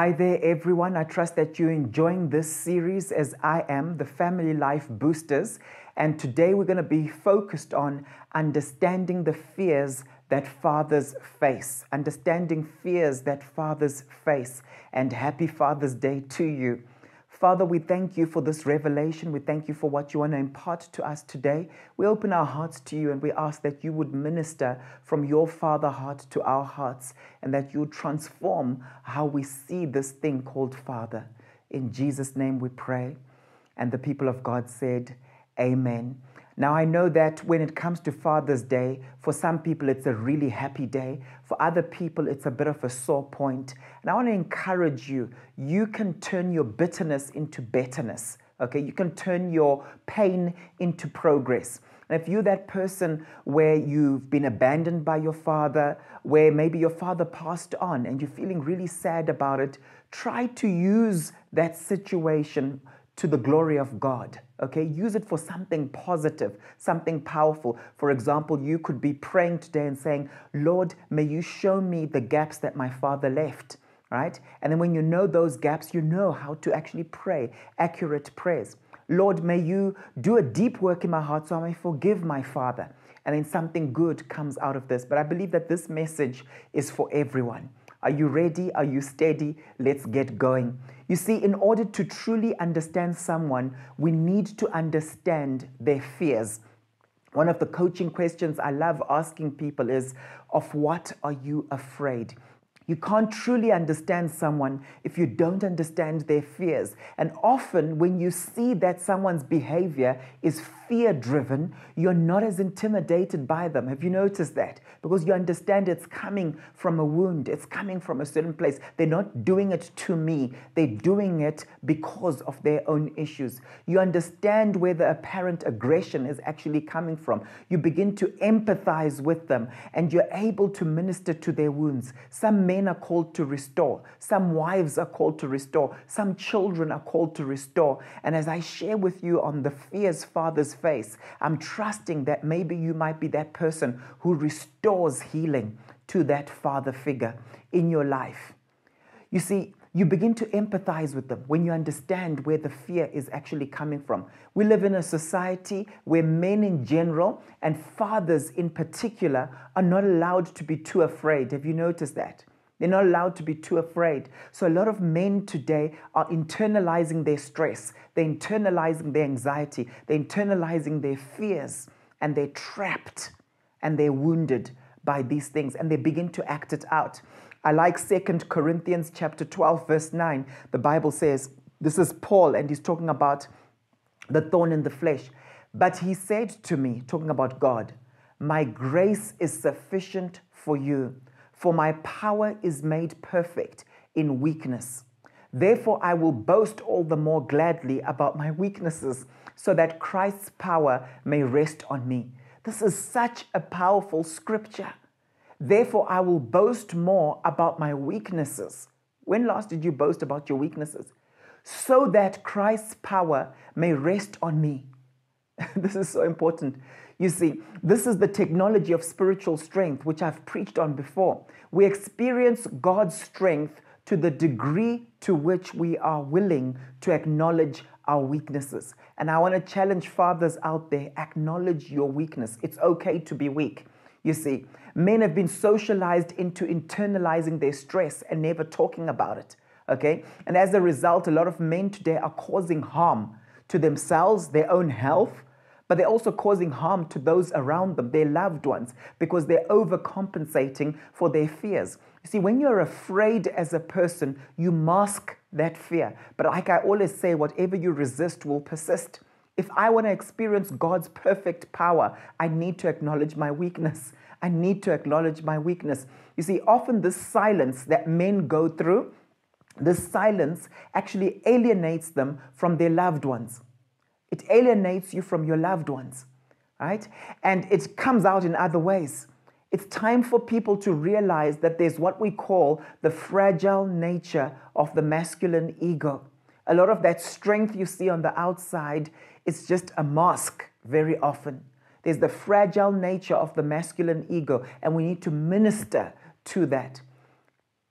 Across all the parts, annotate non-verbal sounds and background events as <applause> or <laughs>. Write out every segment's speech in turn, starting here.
Hi there, everyone. I trust that you're enjoying this series as I am, the Family Life Boosters. And today we're going to be focused on understanding the fears that fathers face, understanding fears that fathers face. And happy Father's Day to you. Father, we thank you for this revelation. We thank you for what you want to impart to us today. We open our hearts to you and we ask that you would minister from your Father heart to our hearts and that you transform how we see this thing called Father. In Jesus' name we pray. And the people of God said, Amen. Now, I know that when it comes to Father's Day, for some people it's a really happy day. For other people, it's a bit of a sore point. And I want to encourage you you can turn your bitterness into betterness. Okay, you can turn your pain into progress. And if you're that person where you've been abandoned by your father, where maybe your father passed on and you're feeling really sad about it, try to use that situation to the glory of God. Okay, use it for something positive, something powerful. For example, you could be praying today and saying, Lord, may you show me the gaps that my father left. Right? And then when you know those gaps, you know how to actually pray accurate prayers. Lord, may you do a deep work in my heart so I may forgive my father. And then something good comes out of this. But I believe that this message is for everyone. Are you ready? Are you steady? Let's get going. You see, in order to truly understand someone, we need to understand their fears. One of the coaching questions I love asking people is Of what are you afraid? You can't truly understand someone if you don't understand their fears. And often, when you see that someone's behavior is fear driven, you're not as intimidated by them. Have you noticed that? Because you understand it's coming from a wound, it's coming from a certain place. They're not doing it to me, they're doing it because of their own issues. You understand where the apparent aggression is actually coming from. You begin to empathize with them and you're able to minister to their wounds. Some men are called to restore, some wives are called to restore, some children are called to restore. And as I share with you on the fears fathers face. I'm trusting that maybe you might be that person who restores healing to that father figure in your life. You see, you begin to empathize with them when you understand where the fear is actually coming from. We live in a society where men in general and fathers in particular are not allowed to be too afraid. Have you noticed that? They're not allowed to be too afraid. So, a lot of men today are internalizing their stress, they're internalizing their anxiety, they're internalizing their fears, and they're trapped and they're wounded by these things and they begin to act it out. I like Second Corinthians chapter 12 verse 9. The Bible says, this is Paul and he's talking about the thorn in the flesh. But he said to me, talking about God, my grace is sufficient for you for my power is made perfect in weakness. Therefore, I will boast all the more gladly about my weaknesses, so that Christ's power may rest on me. This is such a powerful scripture. Therefore, I will boast more about my weaknesses. When last did you boast about your weaknesses? So that Christ's power may rest on me. <laughs> this is so important. You see, this is the technology of spiritual strength, which I've preached on before. We experience God's strength to the degree to which we are willing to acknowledge our weaknesses. And I want to challenge fathers out there acknowledge your weakness. It's okay to be weak. You see, men have been socialized into internalizing their stress and never talking about it. Okay? And as a result, a lot of men today are causing harm to themselves, their own health, but they're also causing harm to those around them, their loved ones, because they're overcompensating for their fears. You see, when you're afraid as a person, you mask that fear. But like I always say, whatever you resist will persist. If I want to experience God's perfect power, I need to acknowledge my weakness. I need to acknowledge my weakness. You see, often this silence that men go through, this silence actually alienates them from their loved ones. It alienates you from your loved ones, right? And it comes out in other ways. It's time for people to realize that there's what we call the fragile nature of the masculine ego. A lot of that strength you see on the outside is just a mask very often. There's the fragile nature of the masculine ego, and we need to minister to that.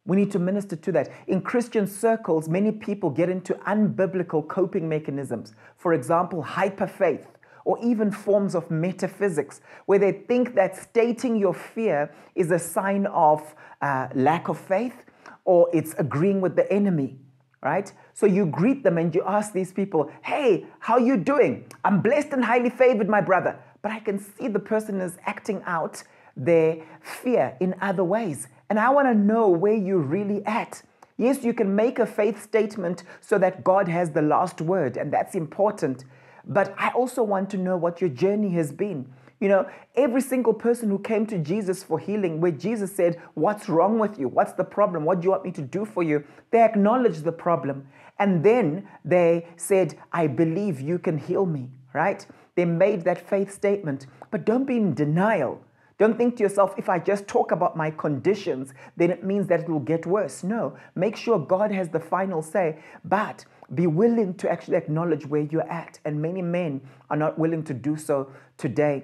We need to minister to that. In Christian circles, many people get into unbiblical coping mechanisms. For example, hyper faith or even forms of metaphysics, where they think that stating your fear is a sign of uh, lack of faith or it's agreeing with the enemy right so you greet them and you ask these people hey how you doing i'm blessed and highly favored my brother but i can see the person is acting out their fear in other ways and I want to know where you're really at. Yes, you can make a faith statement so that God has the last word, and that's important. But I also want to know what your journey has been. You know, every single person who came to Jesus for healing, where Jesus said, What's wrong with you? What's the problem? What do you want me to do for you? They acknowledged the problem. And then they said, I believe you can heal me, right? They made that faith statement. But don't be in denial. Don't think to yourself, if I just talk about my conditions, then it means that it will get worse. No, make sure God has the final say, but be willing to actually acknowledge where you're at. And many men are not willing to do so today.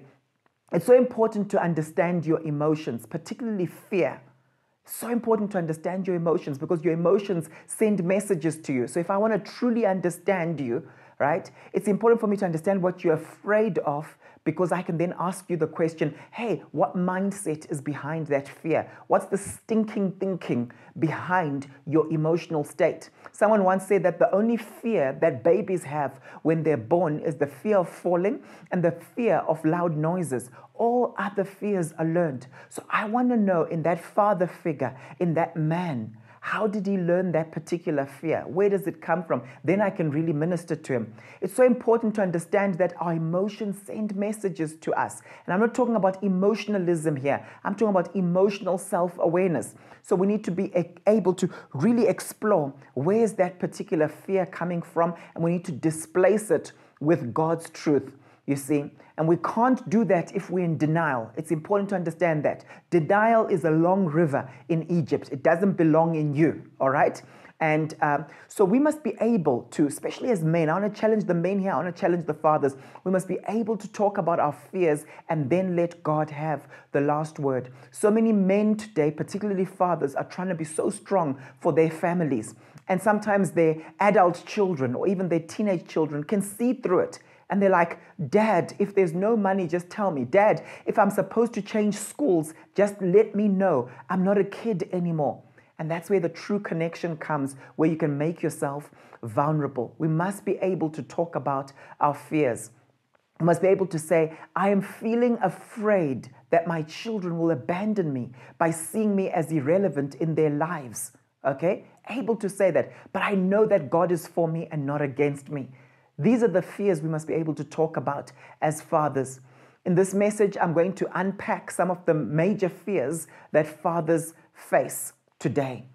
It's so important to understand your emotions, particularly fear. So important to understand your emotions because your emotions send messages to you. So, if I want to truly understand you, right, it's important for me to understand what you're afraid of because I can then ask you the question hey, what mindset is behind that fear? What's the stinking thinking behind your emotional state? Someone once said that the only fear that babies have when they're born is the fear of falling and the fear of loud noises. All other fears are learned. So I want to know in that father figure, in that man, how did he learn that particular fear? Where does it come from? Then I can really minister to him. It's so important to understand that our emotions send messages to us. And I'm not talking about emotionalism here, I'm talking about emotional self awareness. So we need to be able to really explore where is that particular fear coming from, and we need to displace it with God's truth. You see, and we can't do that if we're in denial. It's important to understand that. Denial is a long river in Egypt, it doesn't belong in you, all right? And um, so we must be able to, especially as men, I want to challenge the men here, I want to challenge the fathers. We must be able to talk about our fears and then let God have the last word. So many men today, particularly fathers, are trying to be so strong for their families. And sometimes their adult children or even their teenage children can see through it and they're like, Dad, if there's no money, just tell me. Dad, if I'm supposed to change schools, just let me know. I'm not a kid anymore. And that's where the true connection comes, where you can make yourself vulnerable. We must be able to talk about our fears. We must be able to say, I am feeling afraid that my children will abandon me by seeing me as irrelevant in their lives. Okay? Able to say that. But I know that God is for me and not against me. These are the fears we must be able to talk about as fathers. In this message, I'm going to unpack some of the major fears that fathers face today.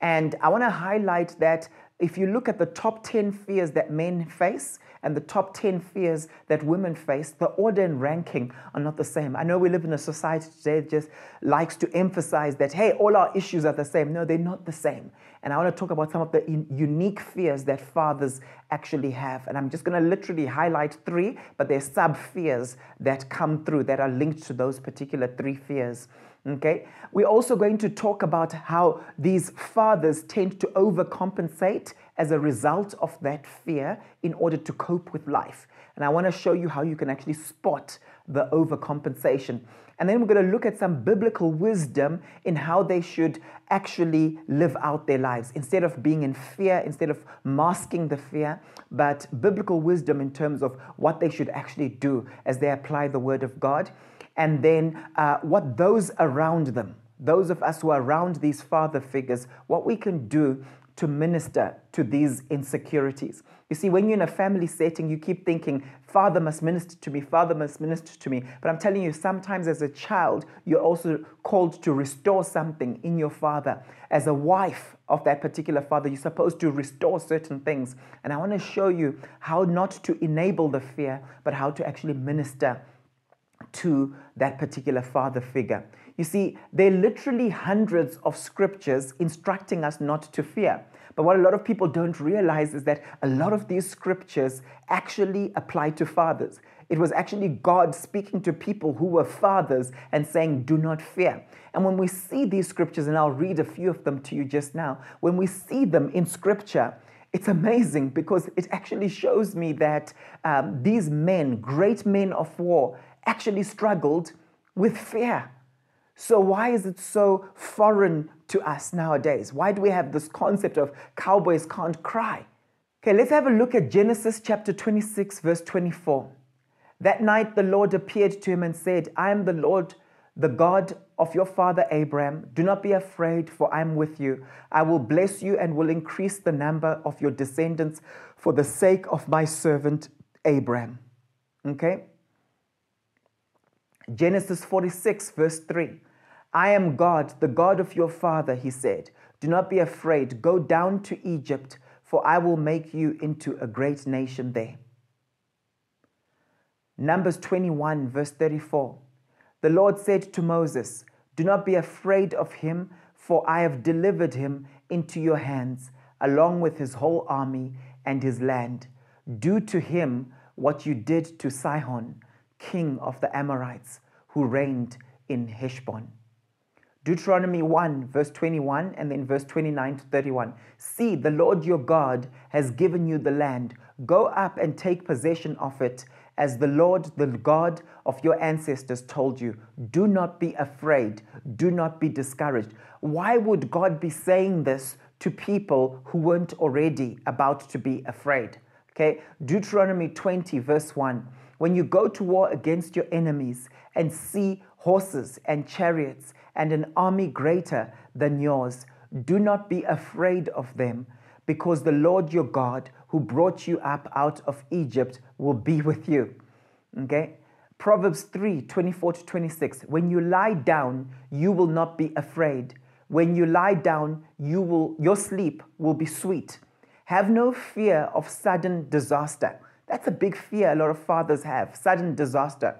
And I want to highlight that if you look at the top 10 fears that men face and the top 10 fears that women face, the order and ranking are not the same. I know we live in a society today that just likes to emphasize that, hey, all our issues are the same. No, they're not the same. And I want to talk about some of the unique fears that fathers actually have. And I'm just going to literally highlight three, but they're sub fears that come through that are linked to those particular three fears. Okay, we're also going to talk about how these fathers tend to overcompensate as a result of that fear in order to cope with life. And I want to show you how you can actually spot the overcompensation. And then we're going to look at some biblical wisdom in how they should actually live out their lives instead of being in fear, instead of masking the fear, but biblical wisdom in terms of what they should actually do as they apply the word of God and then uh, what those around them, those of us who are around these father figures, what we can do to minister to these insecurities. You see, when you're in a family setting, you keep thinking, Father must minister to me, Father must minister to me. But I'm telling you, sometimes as a child, you're also called to restore something in your father. As a wife of that particular father, you're supposed to restore certain things. And I want to show you how not to enable the fear, but how to actually minister to that particular father figure. You see, there are literally hundreds of scriptures instructing us not to fear. But what a lot of people don't realize is that a lot of these scriptures actually apply to fathers. It was actually God speaking to people who were fathers and saying, Do not fear. And when we see these scriptures, and I'll read a few of them to you just now, when we see them in scripture, it's amazing because it actually shows me that um, these men, great men of war, actually struggled with fear. So, why is it so foreign to us nowadays? Why do we have this concept of cowboys can't cry? Okay, let's have a look at Genesis chapter 26, verse 24. That night the Lord appeared to him and said, I am the Lord, the God of your father Abraham. Do not be afraid, for I am with you. I will bless you and will increase the number of your descendants for the sake of my servant Abraham. Okay? Genesis 46, verse 3. I am God, the God of your father, he said. Do not be afraid. Go down to Egypt, for I will make you into a great nation there. Numbers 21, verse 34. The Lord said to Moses, Do not be afraid of him, for I have delivered him into your hands, along with his whole army and his land. Do to him what you did to Sihon, king of the Amorites, who reigned in Heshbon. Deuteronomy 1, verse 21, and then verse 29 to 31. See, the Lord your God has given you the land. Go up and take possession of it as the Lord, the God of your ancestors, told you. Do not be afraid. Do not be discouraged. Why would God be saying this to people who weren't already about to be afraid? Okay, Deuteronomy 20, verse 1. When you go to war against your enemies and see horses and chariots and an army greater than yours, do not be afraid of them because the Lord your God, who brought you up out of Egypt, will be with you. Okay? Proverbs 3 24 to 26. When you lie down, you will not be afraid. When you lie down, you will, your sleep will be sweet. Have no fear of sudden disaster. That's a big fear a lot of fathers have sudden disaster,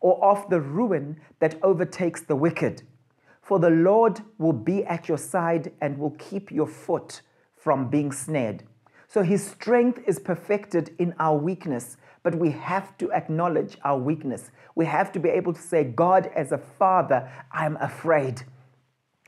or of the ruin that overtakes the wicked. For the Lord will be at your side and will keep your foot from being snared. So his strength is perfected in our weakness, but we have to acknowledge our weakness. We have to be able to say, God, as a father, I'm afraid.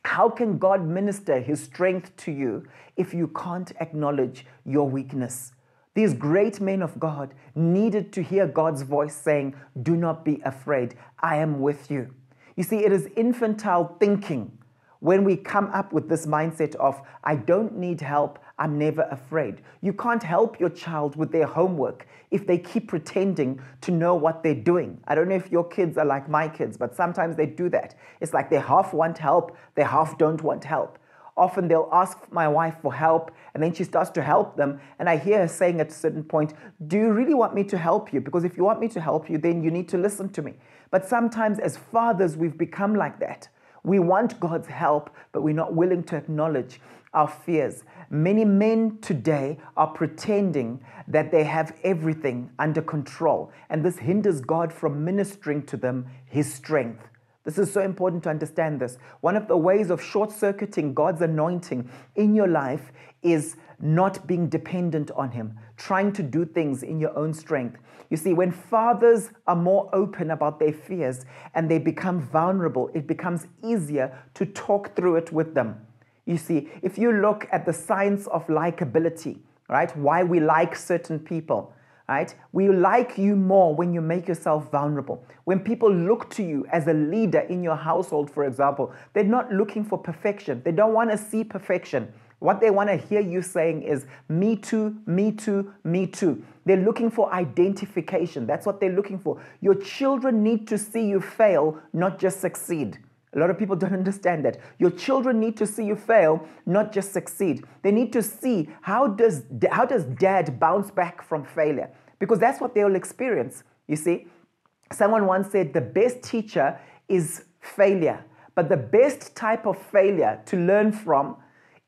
How can God minister his strength to you if you can't acknowledge your weakness? These great men of God needed to hear God's voice saying, Do not be afraid, I am with you. You see, it is infantile thinking when we come up with this mindset of, I don't need help, I'm never afraid. You can't help your child with their homework if they keep pretending to know what they're doing. I don't know if your kids are like my kids, but sometimes they do that. It's like they half want help, they half don't want help. Often they'll ask my wife for help and then she starts to help them. And I hear her saying at a certain point, Do you really want me to help you? Because if you want me to help you, then you need to listen to me. But sometimes as fathers, we've become like that. We want God's help, but we're not willing to acknowledge our fears. Many men today are pretending that they have everything under control, and this hinders God from ministering to them His strength. This is so important to understand this. One of the ways of short circuiting God's anointing in your life is not being dependent on Him, trying to do things in your own strength. You see, when fathers are more open about their fears and they become vulnerable, it becomes easier to talk through it with them. You see, if you look at the science of likability, right, why we like certain people, right, we like you more when you make yourself vulnerable. When people look to you as a leader in your household, for example, they're not looking for perfection, they don't want to see perfection. What they want to hear you saying is, me too, me too, me too. They're looking for identification. That's what they're looking for. Your children need to see you fail, not just succeed. A lot of people <laughs> don't understand that. Your children need to see you fail, not just succeed. They need to see how does, how does dad bounce back from failure? Because that's what they'll experience. You see, someone once said the best teacher is failure, but the best type of failure to learn from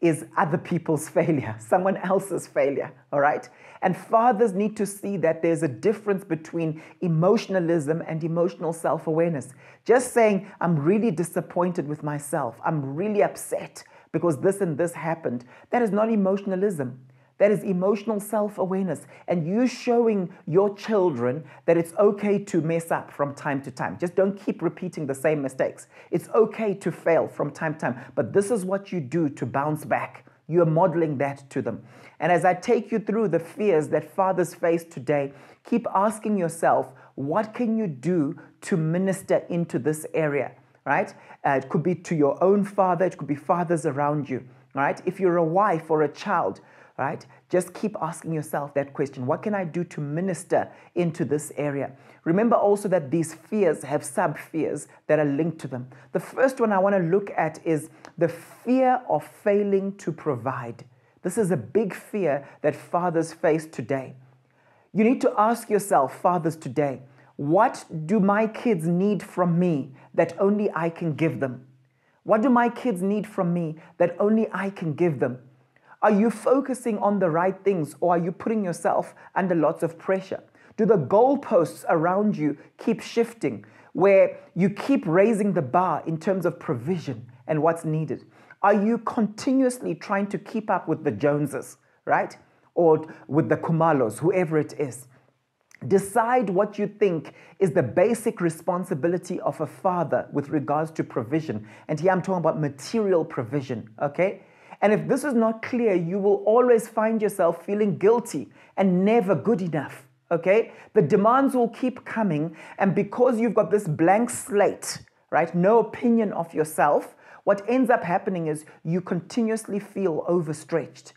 is other people's <laughs> failure, someone else's failure, all right? And fathers need to see that there's a difference between emotionalism and emotional self awareness. Just saying, I'm really disappointed with myself, I'm really upset because this and this happened, that is not emotionalism. That is emotional self awareness. And you showing your children that it's okay to mess up from time to time. Just don't keep repeating the same mistakes. It's okay to fail from time to time. But this is what you do to bounce back. You are modeling that to them. And as I take you through the fears that fathers face today, keep asking yourself, what can you do to minister into this area? Right? Uh, it could be to your own father, it could be fathers around you. Right? If you're a wife or a child, right? Just keep asking yourself that question What can I do to minister into this area? Remember also that these fears have sub fears that are linked to them. The first one I want to look at is the fear of failing to provide. This is a big fear that fathers face today. You need to ask yourself, fathers today, what do my kids need from me that only I can give them? What do my kids need from me that only I can give them? Are you focusing on the right things or are you putting yourself under lots of pressure? Do the goalposts around you keep shifting where you keep raising the bar in terms of provision and what's needed? Are you continuously trying to keep up with the Joneses, right? Or with the Kumalos, whoever it is? Decide what you think is the basic responsibility of a father with regards to provision. And here I'm talking about material provision, okay? And if this is not clear, you will always find yourself feeling guilty and never good enough. Okay? The demands will keep coming. And because you've got this blank slate, right, no opinion of yourself, what ends up happening is you continuously feel overstretched.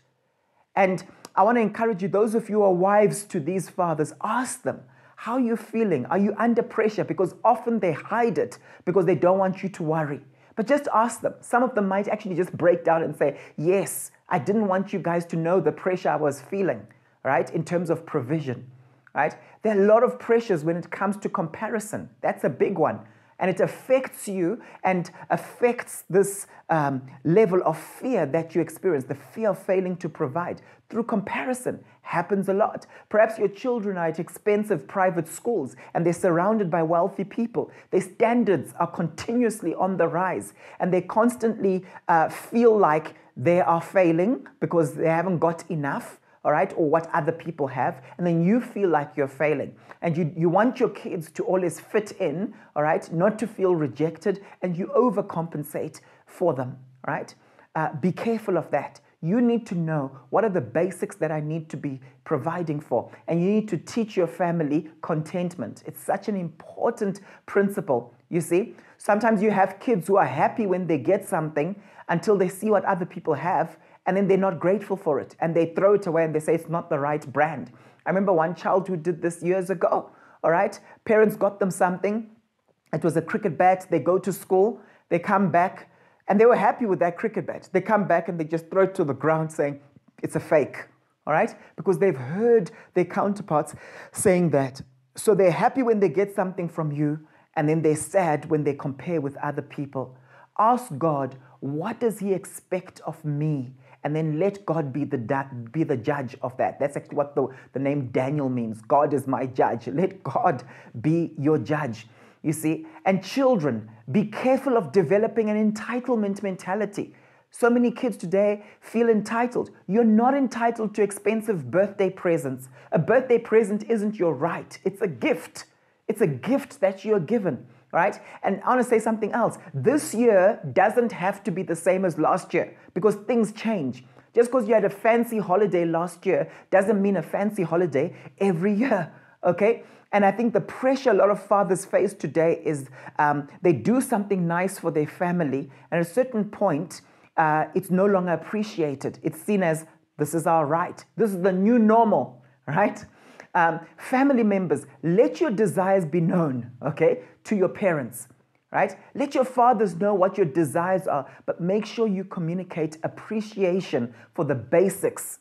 And I want to encourage you, those of you who are wives to these fathers, ask them, how are you feeling? Are you under pressure? Because often they hide it because they don't want you to worry. But just ask them. Some of them might actually just break down and say, Yes, I didn't want you guys to know the pressure I was feeling, right, in terms of provision, right? There are a lot of pressures when it comes to comparison. That's a big one and it affects you and affects this um, level of fear that you experience the fear of failing to provide. Through comparison happens a lot. Perhaps your children are at expensive private schools and they're surrounded by wealthy people. Their standards are continuously on the rise and they constantly uh, feel like they are failing because they haven't got enough all right, or what other people have, and then you feel like you're failing. And you, you want your kids to always fit in, all right, not to feel rejected, and you overcompensate for them, right? Uh, be careful of that. You need to know what are the basics that I need to be providing for. And you need to teach your family contentment. It's such an important principle. You see, sometimes you have kids who are happy when they get something until they see what other people have and then they're not grateful for it and they throw it away and they say it's not the right brand. I remember one child who did this years ago. All right, parents got them something. It was a cricket bat. They go to school, they come back, and they were happy with that cricket bat. They come back and they just throw it to the ground saying, it's a fake. All right, because they've heard their counterparts saying that. So they're happy when they get something from you, and then they're sad when they compare with other people. Ask God, what does He expect of me? And then let God be the, be the judge of that. That's actually what the, the name Daniel means. God is my judge. Let God be your judge. You see, and children, be careful of developing an entitlement mentality. So many kids today feel entitled. You're not entitled to expensive birthday presents. A birthday present isn't your right, it's a gift. It's a gift that you're given right? And I want to say something else. This year doesn't have to be the same as last year because things change. Just because you had a fancy holiday last year doesn't mean a fancy holiday every year, <laughs> okay? And I think the pressure a lot of fathers face today is um, they do something nice for their family, and at a certain point, uh, it's no longer appreciated. It's seen as this is our right, this is the new normal, <laughs> right? Um, family members, let your desires be known, okay, to your parents, right? Let your fathers know what your desires are, but make sure you communicate appreciation for the basics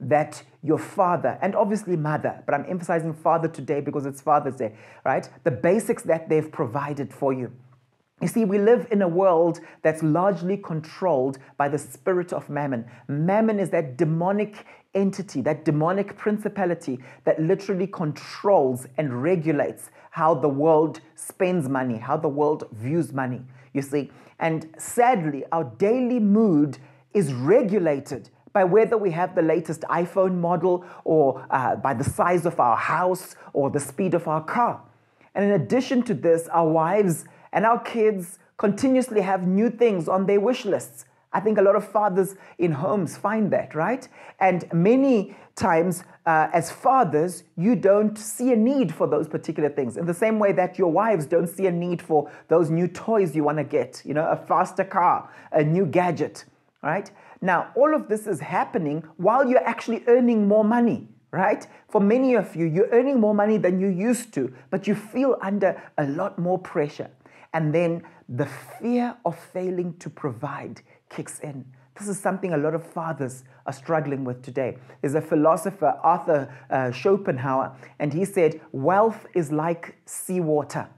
that your father and obviously mother, but I'm emphasizing father today because it's Father's Day, right? The basics that they've provided for you. You see, we live in a world that's largely controlled by the spirit of mammon. Mammon is that demonic entity, that demonic principality that literally controls and regulates how the world spends money, how the world views money. You see, and sadly, our daily mood is regulated by whether we have the latest iPhone model or uh, by the size of our house or the speed of our car. And in addition to this, our wives and our kids continuously have new things on their wish lists. I think a lot of fathers in homes find that, right? And many times, uh, as fathers, you don't see a need for those particular things. In the same way that your wives don't see a need for those new toys you want to get, you know, a faster car, a new gadget, right? Now, all of this is happening while you're actually earning more money, right? For many of you, you're earning more money than you used to, but you feel under a lot more pressure. And then the fear of failing to provide kicks in. This is something a lot of fathers are struggling with today. There's a philosopher, Arthur uh, Schopenhauer, and he said, Wealth is like seawater.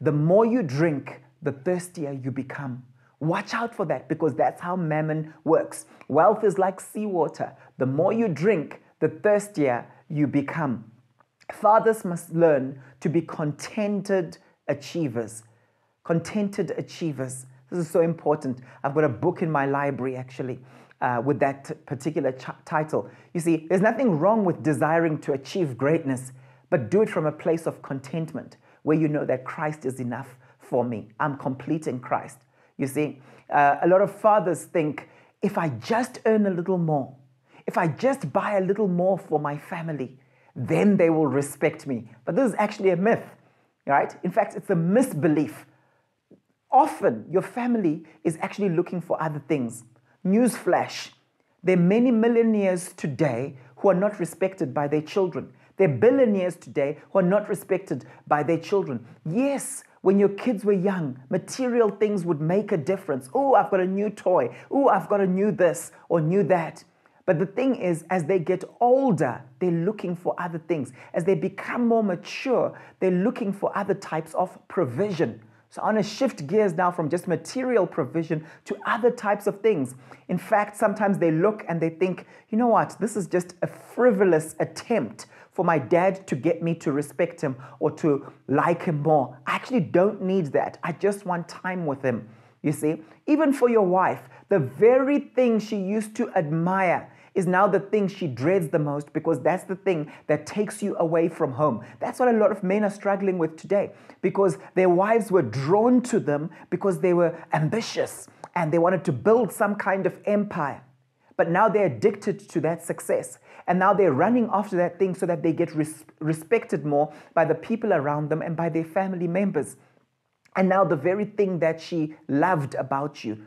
The more you drink, the thirstier you become. Watch out for that because that's how mammon works. Wealth is like seawater. The more you drink, the thirstier you become. Fathers must learn to be contented achievers. Contented achievers. This is so important. I've got a book in my library actually uh, with that particular ch- title. You see, there's nothing wrong with desiring to achieve greatness, but do it from a place of contentment where you know that Christ is enough for me. I'm complete in Christ. You see, uh, a lot of fathers think if I just earn a little more, if I just buy a little more for my family, then they will respect me. But this is actually a myth, right? In fact, it's a misbelief. Often, your family is actually looking for other things. Newsflash there are many millionaires today who are not respected by their children. There are billionaires today who are not respected by their children. Yes, when your kids were young, material things would make a difference. Oh, I've got a new toy. Oh, I've got a new this or new that. But the thing is, as they get older, they're looking for other things. As they become more mature, they're looking for other types of provision. So I want to shift gears now from just material provision to other types of things. In fact, sometimes they look and they think, you know what, this is just a frivolous attempt for my dad to get me to respect him or to like him more. I actually don't need that. I just want time with him. You see, even for your wife, the very thing she used to admire is now the thing she dreads the most because that's the thing that takes you away from home. That's what a lot of men are struggling with today because their wives were drawn to them because they were ambitious and they wanted to build some kind of empire. But now they're addicted to that success. And now they're running after that thing so that they get res- respected more by the people around them and by their family members. And now the very thing that she loved about you,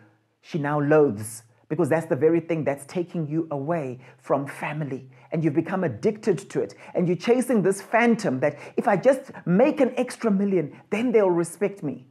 she now loathes because that's the very thing that's taking you away from family. And you've become addicted to it. And you're chasing this phantom that if I just make an extra million, then they'll respect me.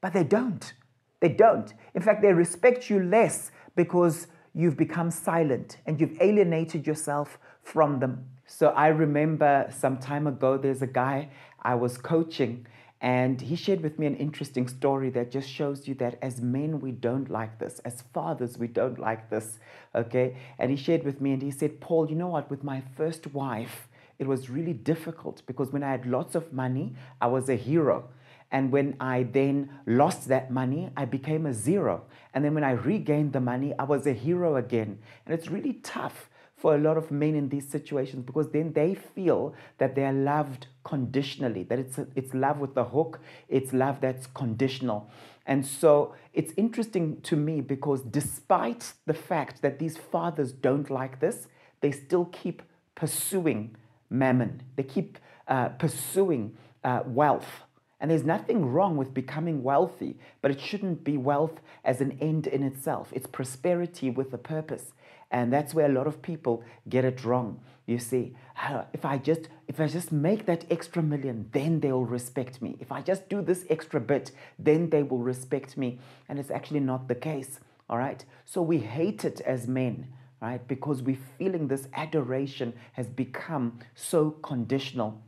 But they don't. They don't. In fact, they respect you less because you've become silent and you've alienated yourself from them. So I remember some time ago, there's a guy I was coaching and he shared with me an interesting story that just shows you that as men, we don't like this. As fathers, we don't like this. Okay. And he shared with me and he said, Paul, you know what? With my first wife, it was really difficult because when I had lots of money, I was a hero. And when I then lost that money, I became a zero. And then when I regained the money, I was a hero again. And it's really tough for a lot of men in these situations because then they feel that they are loved conditionally, that it's, it's love with the hook, it's love that's conditional. And so it's interesting to me because despite the fact that these fathers don't like this, they still keep pursuing mammon, they keep uh, pursuing uh, wealth. And there's nothing wrong with becoming wealthy, but it shouldn't be wealth as an end in itself. It's prosperity with a purpose. And that's where a lot of people get it wrong. You see, ah, if I just if I just make that extra million, then they'll respect me. If I just do this extra bit, then they will respect me. And it's actually not the case. All right. So we hate it as men, right? Because we're feeling this adoration has become so conditional.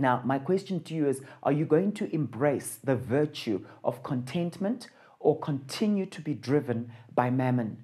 Now, my question to you is Are you going to embrace the virtue of contentment or continue to be driven by mammon?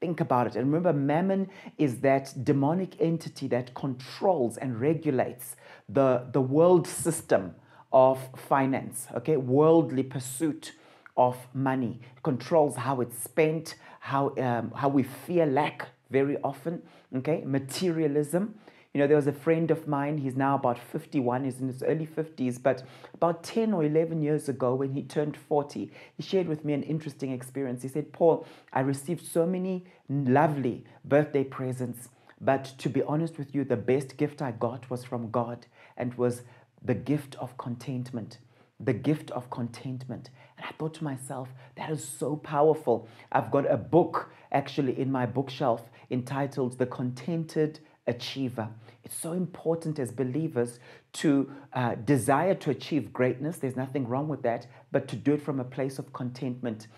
Think about it. And remember, mammon is that demonic entity that controls and regulates the, the world system of finance, okay? Worldly pursuit of money. It controls how it's spent, how, um, how we fear lack very often. Okay, materialism. You know, there was a friend of mine, he's now about 51, he's in his early 50s, but about 10 or 11 years ago, when he turned 40, he shared with me an interesting experience. He said, Paul, I received so many lovely birthday presents, but to be honest with you, the best gift I got was from God and was the gift of contentment. The gift of contentment. And I thought to myself, that is so powerful. I've got a book actually in my bookshelf entitled The Contented Achiever. It's so important as believers to uh, desire to achieve greatness. There's nothing wrong with that, but to do it from a place of contentment.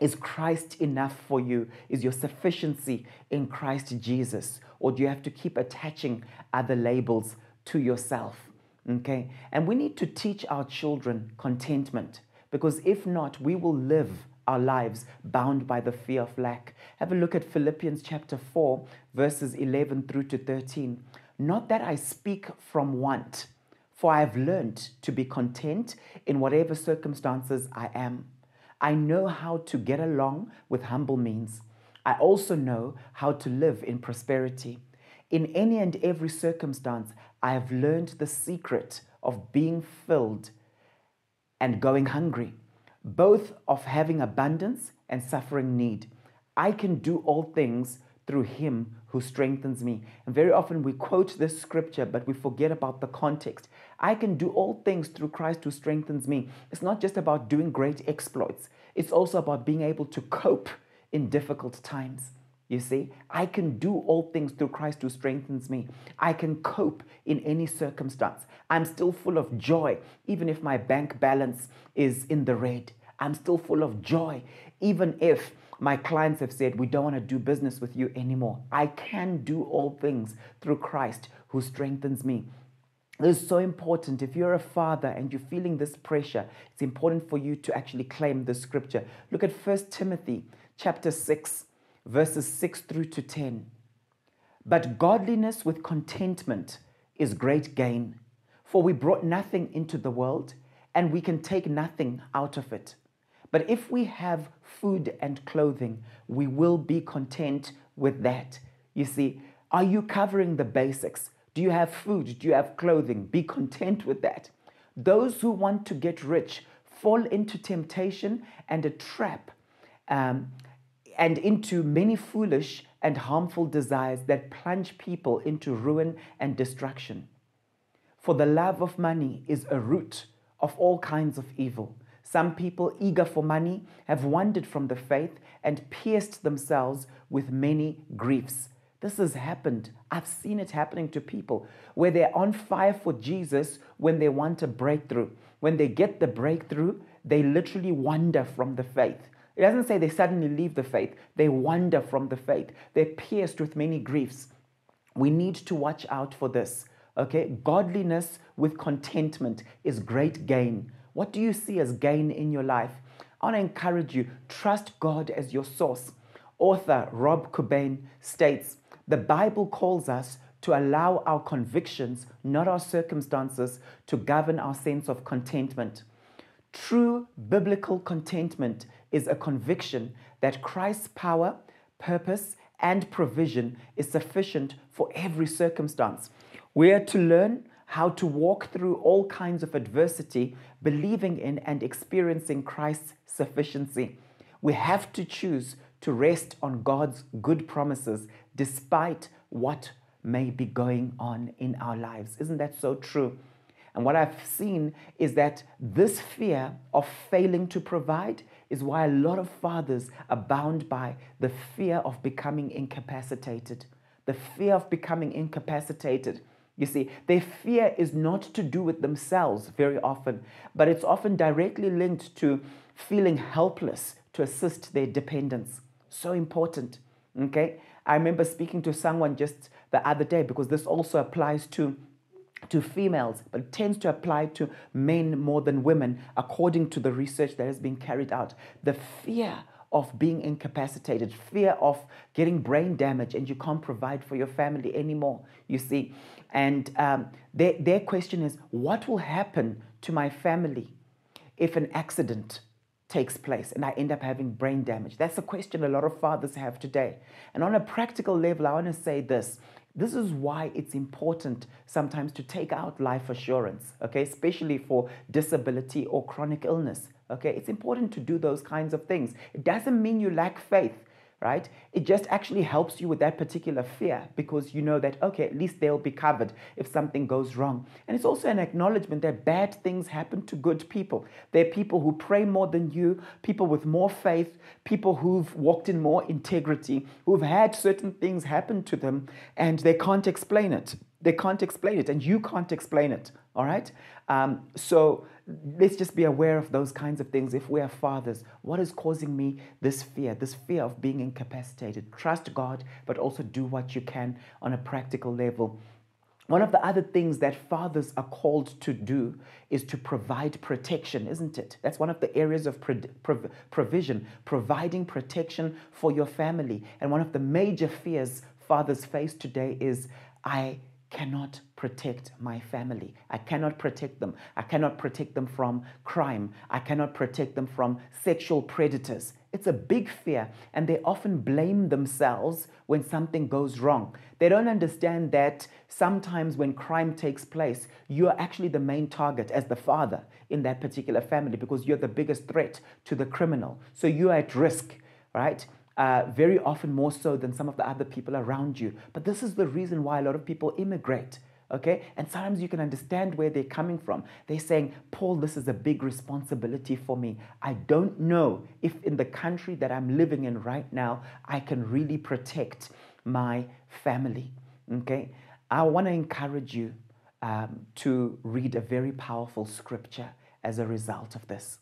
Is Christ enough for you? Is your sufficiency in Christ Jesus? Or do you have to keep attaching other labels to yourself? Okay? And we need to teach our children contentment because if not, we will live our lives bound by the fear of lack. Have a look at Philippians chapter 4, verses 11 through to 13. Not that I speak from want, for I have learned to be content in whatever circumstances I am. I know how to get along with humble means. I also know how to live in prosperity. In any and every circumstance, I have learned the secret of being filled and going hungry, both of having abundance and suffering need. I can do all things through him who strengthens me. And very often we quote this scripture, but we forget about the context. I can do all things through Christ who strengthens me. It's not just about doing great exploits, it's also about being able to cope in difficult times. You see, I can do all things through Christ who strengthens me. I can cope in any circumstance. I'm still full of joy, even if my bank balance is in the red. I'm still full of joy, even if my clients have said, We don't want to do business with you anymore. I can do all things through Christ who strengthens me. It's so important. If you're a father and you're feeling this pressure, it's important for you to actually claim the scripture. Look at 1 Timothy chapter 6 verses 6 through to 10. But godliness with contentment is great gain, for we brought nothing into the world, and we can take nothing out of it. But if we have food and clothing, we will be content with that. You see, are you covering the basics? Do you have food? Do you have clothing? Be content with that. Those who want to get rich fall into temptation and a trap um, and into many foolish and harmful desires that plunge people into ruin and destruction. For the love of money is a root of all kinds of evil. Some people, eager for money, have wandered from the faith and pierced themselves with many griefs. This has happened. I've seen it happening to people where they're on fire for Jesus when they want a breakthrough. When they get the breakthrough, they literally wander from the faith. It doesn't say they suddenly leave the faith, they wander from the faith. They're pierced with many griefs. We need to watch out for this. Okay, godliness with contentment is great gain. What do you see as gain in your life? I want to encourage you trust God as your source. Author Rob Cobain states The Bible calls us to allow our convictions, not our circumstances, to govern our sense of contentment. True biblical contentment is a conviction that Christ's power, purpose, and provision is sufficient for every circumstance. We are to learn how to walk through all kinds of adversity, believing in and experiencing Christ's sufficiency. We have to choose to rest on God's good promises despite what may be going on in our lives. Isn't that so true? And what I've seen is that this fear of failing to provide is why a lot of fathers are bound by the fear of becoming incapacitated. The fear of becoming incapacitated. You see, their fear is not to do with themselves very often, but it's often directly linked to feeling helpless to assist their dependents. So important. Okay? I remember speaking to someone just the other day because this also applies to to females, but tends to apply to men more than women, according to the research that has been carried out. The fear of being incapacitated, fear of getting brain damage, and you can't provide for your family anymore, you see. And um, their, their question is what will happen to my family if an accident takes place and I end up having brain damage? That's a question a lot of fathers have today. And on a practical level, I want to say this. This is why it's important sometimes to take out life assurance, okay, especially for disability or chronic illness. Okay, it's important to do those kinds of things. It doesn't mean you lack faith right? It just actually helps you with that particular fear because you know that, okay, at least they'll be covered if something goes wrong. And it's also an acknowledgement that bad things happen to good people. They're people who pray more than you, people with more faith, people who've walked in more integrity, who've had certain things happen to them and they can't explain it. They can't explain it, and you can't explain it. All right? Um, so let's just be aware of those kinds of things. If we are fathers, what is causing me this fear, this fear of being incapacitated? Trust God, but also do what you can on a practical level. One of the other things that fathers are called to do is to provide protection, isn't it? That's one of the areas of provision, providing protection for your family. And one of the major fears fathers face today is I cannot protect my family. I cannot protect them. I cannot protect them from crime. I cannot protect them from sexual predators. It's a big fear, and they often blame themselves when something goes wrong. They don't understand that sometimes when crime takes place, you're actually the main target as the father in that particular family because you're the biggest threat to the criminal. So you're at risk, right? Uh, very often more so than some of the other people around you. But this is the reason why a lot of people immigrate. Okay, and sometimes you can understand where they're coming from. They're saying, Paul, this is a big responsibility for me. I don't know if in the country that I'm living in right now, I can really protect my family. Okay, I want to encourage you um, to read a very powerful scripture as a result of this.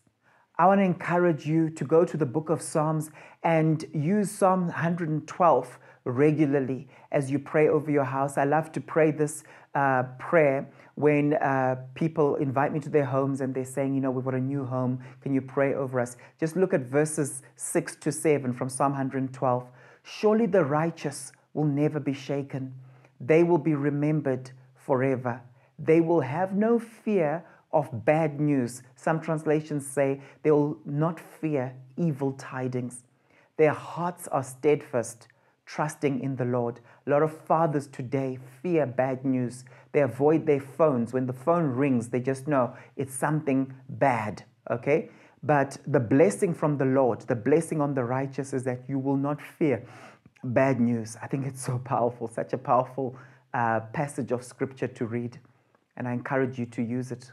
I want to encourage you to go to the book of Psalms and use Psalm 112 regularly as you pray over your house. I love to pray this uh, prayer when uh, people invite me to their homes and they're saying, you know, we've got a new home. Can you pray over us? Just look at verses 6 to 7 from Psalm 112. Surely the righteous will never be shaken, they will be remembered forever. They will have no fear of bad news. Some translations say they will not fear evil tidings. Their hearts are steadfast, trusting in the Lord. A lot of fathers today fear bad news. They avoid their phones. When the phone rings, they just know it's something bad, okay? But the blessing from the Lord, the blessing on the righteous is that you will not fear bad news. I think it's so powerful, such a powerful uh, passage of scripture to read. And I encourage you to use it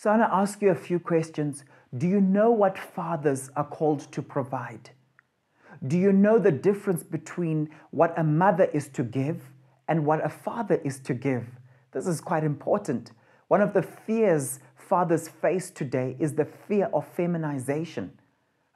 so I want to ask you a few questions. Do you know what fathers are called to provide? Do you know the difference between what a mother is to give and what a father is to give? This is quite important. One of the fears fathers face today is the fear of feminization,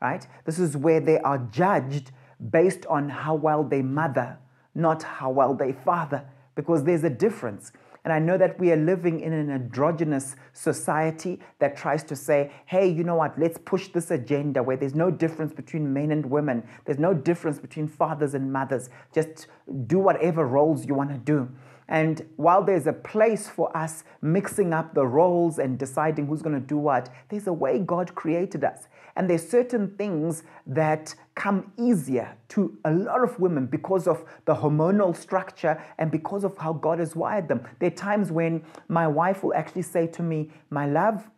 right? This is where they are judged based on how well they mother, not how well they father, because there's a difference. And I know that we are living in an androgynous society that tries to say, hey, you know what, let's push this agenda where there's no difference between men and women, there's no difference between fathers and mothers. Just do whatever roles you want to do. And while there's a place for us mixing up the roles and deciding who's going to do what, there's a way God created us. And there's certain things that come easier to a lot of women because of the hormonal structure and because of how God has wired them. There are times when my wife will actually say to me, My love,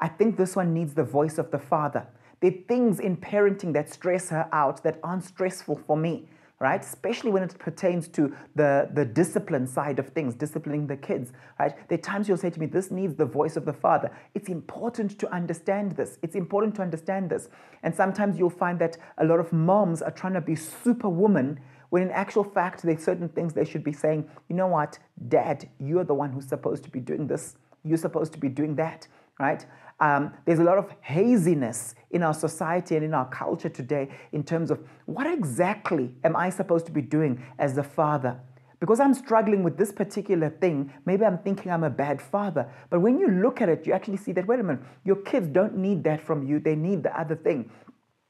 I think this one needs the voice of the father. There are things in parenting that stress her out that aren't stressful for me right? Especially when it pertains to the, the discipline side of things, disciplining the kids, right? There are times you'll say to me, this needs the voice of the father. It's important to understand this. It's important to understand this. And sometimes you'll find that a lot of moms are trying to be superwoman when in actual fact, there's certain things they should be saying, you know what, dad, you're the one who's supposed to be doing this. You're supposed to be doing that, right? Um, there's a lot of haziness in our society and in our culture today in terms of what exactly am I supposed to be doing as the father? Because I'm struggling with this particular thing, maybe I'm thinking I'm a bad father. But when you look at it, you actually see that, wait a minute, your kids don't need that from you, they need the other thing.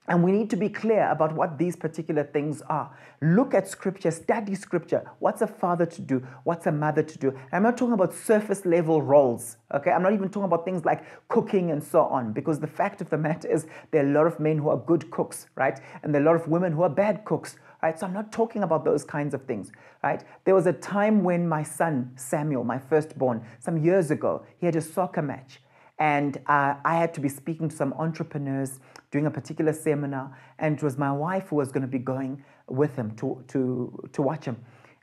And we need to be clear about what these particular things are. Look at scripture, study scripture. What's a father to do? What's a mother to do? I'm not talking about surface level roles, okay? I'm not even talking about things like cooking and so on, because the fact of the matter is there are a lot of men who are good cooks, right? And there are a lot of women who are bad cooks, right? So I'm not talking about those kinds of things, right? There was a time when my son, Samuel, my firstborn, some years ago, he had a soccer match. And uh, I had to be speaking to some entrepreneurs doing a particular seminar, and it was my wife who was going to be going with him to, to, to watch him.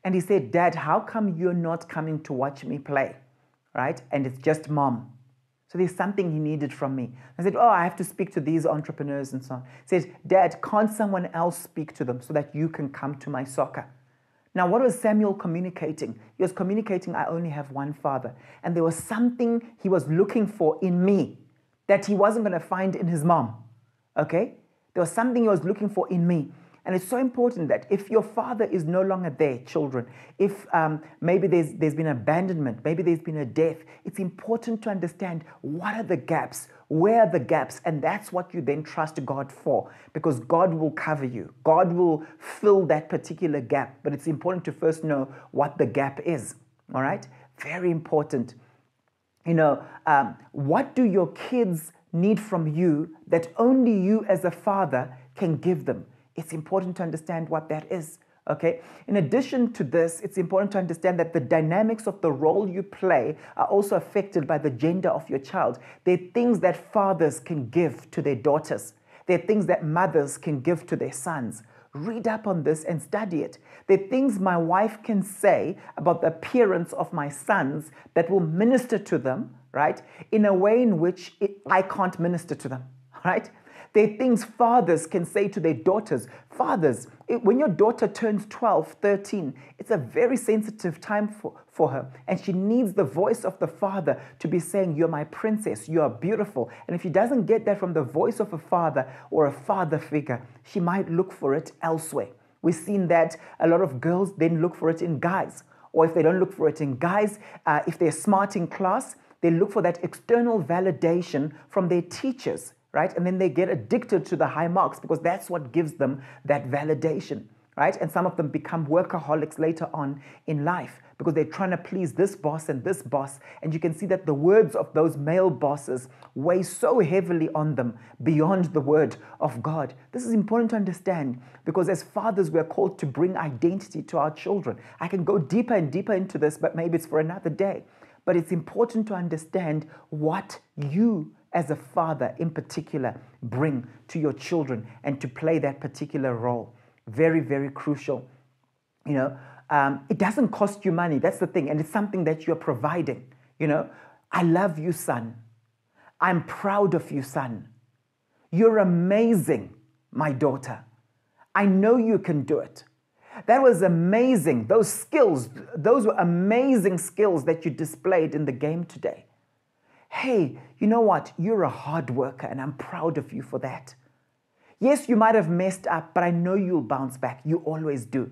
And he said, Dad, how come you're not coming to watch me play? Right? And it's just mom. So there's something he needed from me. I said, Oh, I have to speak to these entrepreneurs and so on. He says, Dad, can't someone else speak to them so that you can come to my soccer? Now, what was Samuel communicating? He was communicating, I only have one father. And there was something he was looking for in me that he wasn't going to find in his mom. Okay? There was something he was looking for in me. And it's so important that if your father is no longer there, children, if um, maybe there's, there's been abandonment, maybe there's been a death, it's important to understand what are the gaps, where are the gaps, and that's what you then trust God for because God will cover you. God will fill that particular gap, but it's important to first know what the gap is. All right? Very important. You know, um, what do your kids need from you that only you as a father can give them? it's important to understand what that is. Okay. In addition to this, it's important to understand that the dynamics of the role you play are also affected by the gender of your child. There are things that fathers can give to their daughters. There are things that mothers can give to their sons. Read up on this and study it. There are things my wife can say about the appearance of my sons that will minister to them, right, in a way in which it, I can't minister to them, <laughs> right? There are things fathers can say to their daughters. Fathers, it, when your daughter turns 12, 13, it's a very sensitive time for, for her. And she needs the voice of the father to be saying, You're my princess, you are beautiful. And if she doesn't get that from the voice of a father or a father figure, she might look for it elsewhere. We've seen that a lot of girls then look for it in guys. Or if they don't look for it in guys, uh, if they're smart in class, they look for that external validation from their teachers right? And then they get addicted to the high marks because that's what gives them that validation, right? And some of them become workaholics later on in life because they're trying to please this boss and this boss. And you can see that the words of those male bosses weigh so heavily on them beyond the word of God. This is important to understand because as fathers, we're called to bring identity to our children. I can go deeper and deeper into this, but maybe it's for another day. But it's important to understand what you as a father in particular bring to your children and to play that particular role. Very, very crucial. You know, um, it doesn't cost you money. That's the thing. And it's something that you're providing. You know, I love you, son. I'm proud of you, son. You're amazing, my daughter. I know you can do it. That was amazing. Those skills, those were amazing skills that you displayed in the game today hey, you know what? You're a hard worker and I'm proud of you for that. Yes, you might have messed up, but I know you'll bounce back. You always do.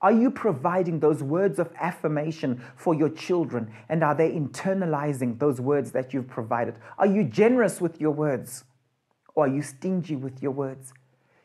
Are you providing those words of affirmation for your children? And are they internalizing those words that you've provided? Are you generous with your words? Or are you stingy with your words?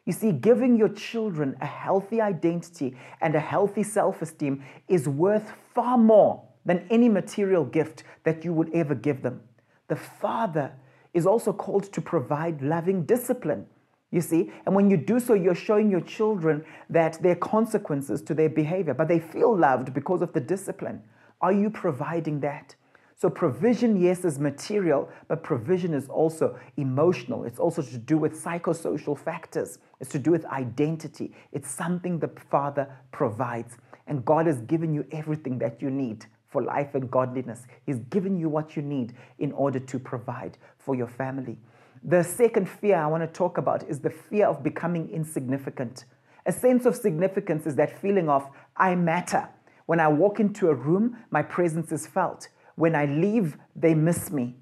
You see, giving your children a healthy identity and a healthy self esteem is worth far more than any material gift that you would ever give them the father is also called to provide loving discipline. You see, and when you do so, you're showing your children that there are consequences to their behavior, but they feel loved because of the discipline. Are you providing that? So, provision, yes, is material, but provision is also emotional. It's also to do with psychosocial factors, it's to do with identity. It's something the Father provides. And God has given you everything that you need for life and godliness. He's given you what you need in order to provide for your family. The second fear I want to talk about is the fear of becoming insignificant. A sense of significance is that feeling of, I matter. When I walk into a room, my presence is felt. When I leave, they miss me.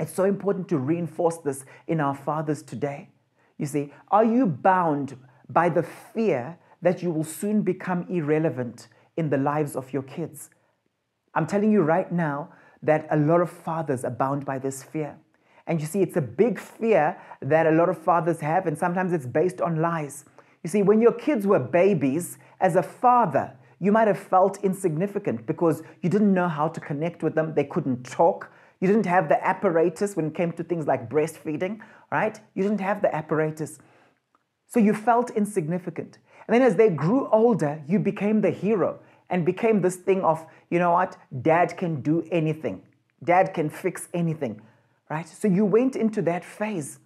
It's so important to reinforce this in our fathers today. You see, are you bound by the fear that you will soon become irrelevant in the lives of your kids? I'm telling you right now that a lot of fathers are bound by this fear. And you see, it's a big fear that a lot of fathers have, and sometimes it's based on lies. You see, when your kids were babies, as a father, you might have felt insignificant because you didn't know how to connect with them. They couldn't talk. You didn't have the apparatus when it came to things like breastfeeding, right? You didn't have the apparatus. So you felt insignificant. And then as they grew older, you became the hero and became this thing of, you know what, dad can do anything, dad can fix anything, right? So you went into that phase.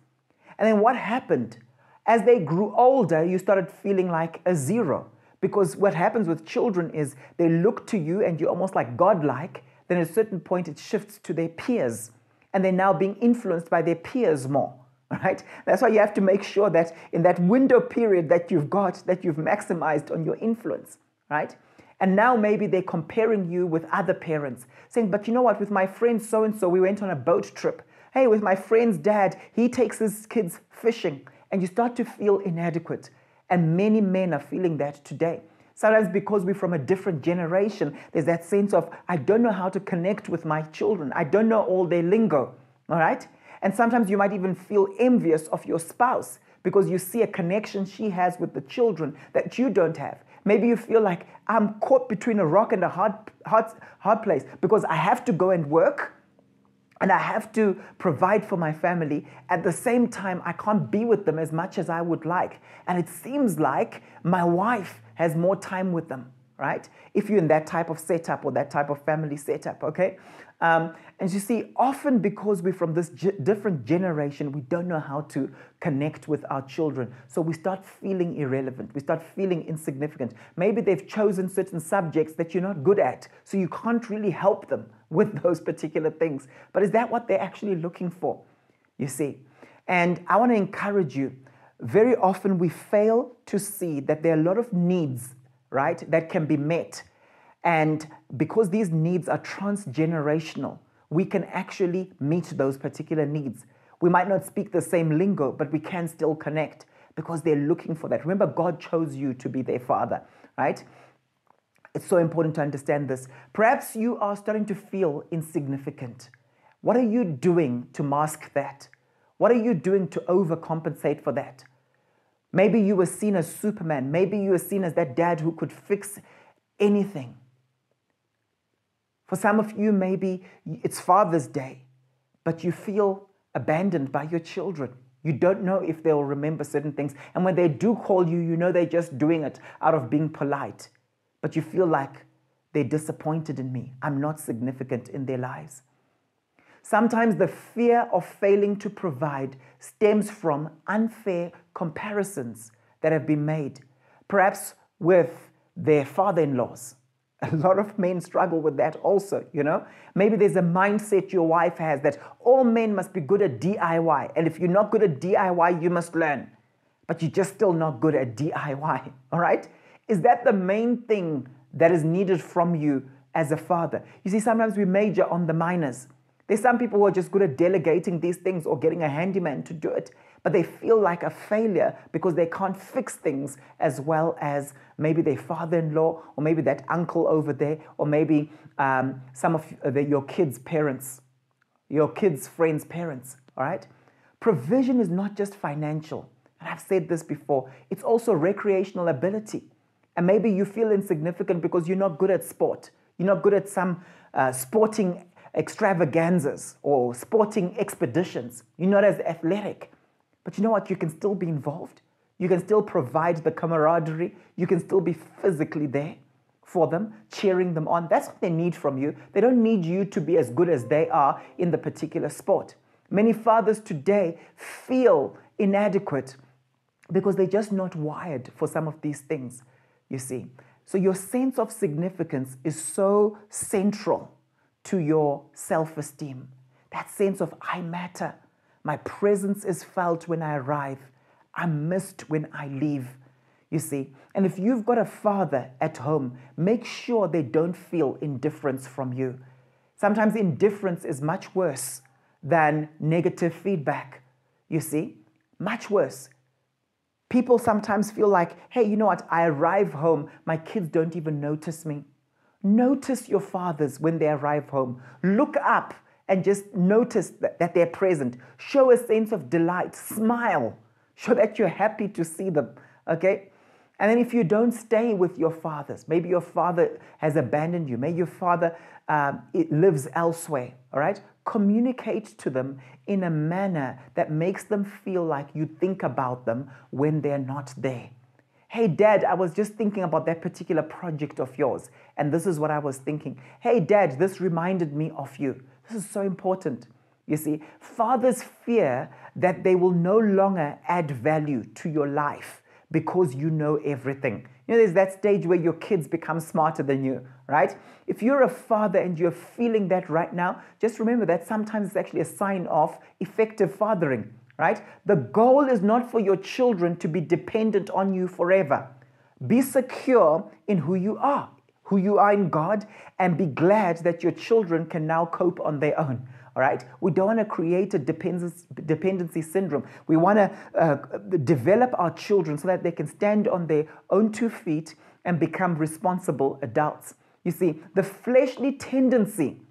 And then what happened? As they grew older, you started feeling like a zero. Because what happens with children is they look to you and you're almost like godlike. Then at a certain point, it shifts to their peers. And they're now being influenced by their peers more. <laughs> Right? That's why you have to make sure that in that window period that you've got, that you've maximized on your influence, right? And now maybe they're comparing you with other parents, saying, but you know what, with my friend so and so, we went on a boat trip. Hey, with my friend's dad, he takes his kids fishing. And you start to feel inadequate. And many men are feeling that today. Sometimes because we're from a different generation, there's that sense of, I don't know how to connect with my children. I don't know all their lingo. All right? And sometimes you might even feel envious of your spouse because you see a connection she has with the children that you don't have. Maybe you feel like I'm caught between a rock and a hard, hard, hard place because I have to go and work and I have to provide for my family. At the same time, I can't be with them as much as I would like. And it seems like my wife has more time with them, right? If you're in that type of setup or that type of family setup, okay? Um, and you see, often because we're from this g- different generation, we don't know how to connect with our children. So we start feeling irrelevant. We start feeling insignificant. Maybe they've chosen certain subjects that you're not good at, so you can't really help them with <laughs> those particular things. But is that what they're actually looking for? You see? And I want to encourage you. Very often we fail to see that there are a lot of needs, right, that can be met and because these needs are transgenerational, we can actually meet those particular needs. We might not speak the same lingo, but we can still connect because they're looking for that. Remember, God chose you to be their father, right? It's so important to understand this. Perhaps you are starting to feel insignificant. What are you doing to mask that? What are you doing to overcompensate for that? Maybe you were seen as Superman. Maybe you were seen as that dad who could fix anything. For some of you, maybe it's Father's Day, but you feel abandoned by your children. You don't know if they'll remember certain things. And when they do call you, you know they're just doing it out of being polite. But you feel like they're disappointed in me. I'm not significant in their lives. Sometimes the fear of failing to provide stems from unfair comparisons that have been made, perhaps with their father in laws a lot of men struggle with that also, you know. Maybe there's a mindset your wife has that all men must be good at DIY. And if you're not good at DIY, you must learn. But you're just still not good at DIY, <laughs> all right? Is that the main thing that is needed from you as a father? You see, sometimes we major on the minors. There's some people who are just good at delegating these things or getting a handyman to do it but they feel like a failure because they can't fix things as well as maybe their father in law, or maybe that uncle over there, or maybe um, some of the, your kids' parents, your kids' friends' parents. All right? Provision is not just financial. And I've said this before, it's also recreational ability. And maybe you feel insignificant because you're not good at sport. You're not good at some uh, sporting extravaganzas or sporting expeditions. You're not as athletic. But you know what? You can still be involved. You can still provide the camaraderie. You can still be physically there for them, cheering them on. That's what they need from you. They don't need you to be as good as they are in the particular sport. Many fathers today feel inadequate because they're just not wired for some of these things, you see. So your sense of significance is so central to your self esteem. That sense of I matter. My presence is felt when I arrive. I'm missed when I leave. You see, and if you've got a father at home, make sure they don't feel indifference from you. Sometimes indifference is much worse than negative feedback. You see, much worse. People sometimes feel like, hey, you know what? I arrive home, my kids don't even notice me. Notice your fathers when they arrive home. Look up and just notice that, that they're present. Show a sense of delight. Smile. Show that you're happy to see them. Okay? And then if you don't stay with your fathers, maybe your father has abandoned you, maybe your father um, lives elsewhere, all right? Communicate to them in a manner that makes them feel like you think about them when they're not there. Hey, dad, I was just thinking about that particular project of yours, and this is what I was thinking. Hey, dad, this reminded me of you. This is so important. You see, fathers fear that they will no longer add value to your life because you know everything. Know, there's that stage where your kids become smarter than you, right? If you're a father and you're feeling that right now, just remember that sometimes it's actually a sign of effective fathering, right? The goal is not for your children to be dependent on you forever. Be secure in who you are, who you are in God, and be glad that your children can now cope on their own. All right, we don't want to create a dependency, dependency syndrome. We want to uh, develop our children so that they can stand on their own two feet and become responsible adults. You see, the fleshly tendency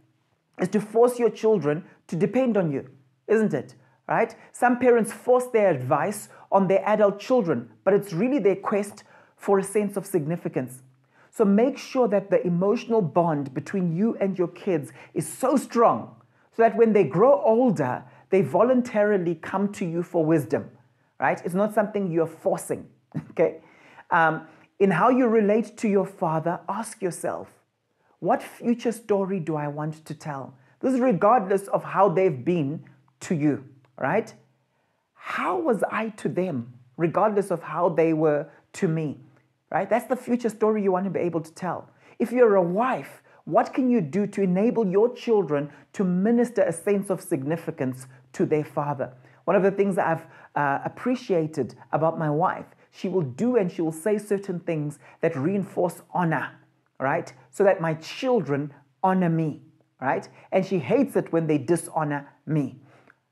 is to force your children to depend on you, isn't it? Right? Some parents force their advice on their adult children, but it's really their quest for a sense of significance. So make sure that the emotional bond between you and your kids is so strong so that when they grow older, they voluntarily come to you for wisdom, right? It's not something you're forcing, <laughs> okay? Um, in how you relate to your father, ask yourself, what future story do I want to tell? This is regardless of how they've been to you, right? How was I to them, regardless of how they were to me, right? That's the future story you want to be able to tell. If you're a wife, what can you do to enable your children to minister a sense of significance to their father? One of the things that I've uh, appreciated about my wife, she will do and she will say certain things that reinforce honor, right? So that my children honor me, right? And she hates it when they dishonor me.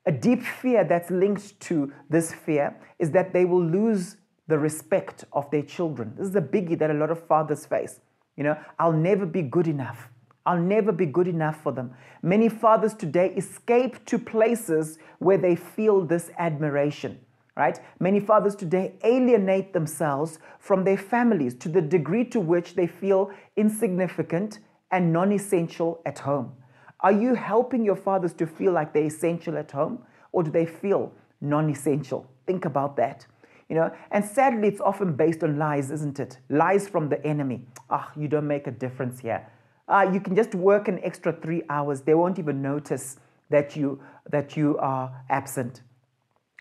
A deep fear that's linked to this fear is that they will lose the respect of their children. This is a biggie that a lot of fathers face. You know, I'll never be good enough. I'll never be good enough for them. Many fathers today escape to places where they feel this admiration, right? Many fathers today alienate themselves from their families to the degree to which they feel insignificant and non essential at home. Are you helping your fathers to feel like they're essential at home or do they feel non essential? Think about that you know? And sadly it's often based on lies isn't it? Lies from the enemy. Ah you don't make a difference here. Uh, you can just work an extra three hours. They won't even notice that you that you are absent.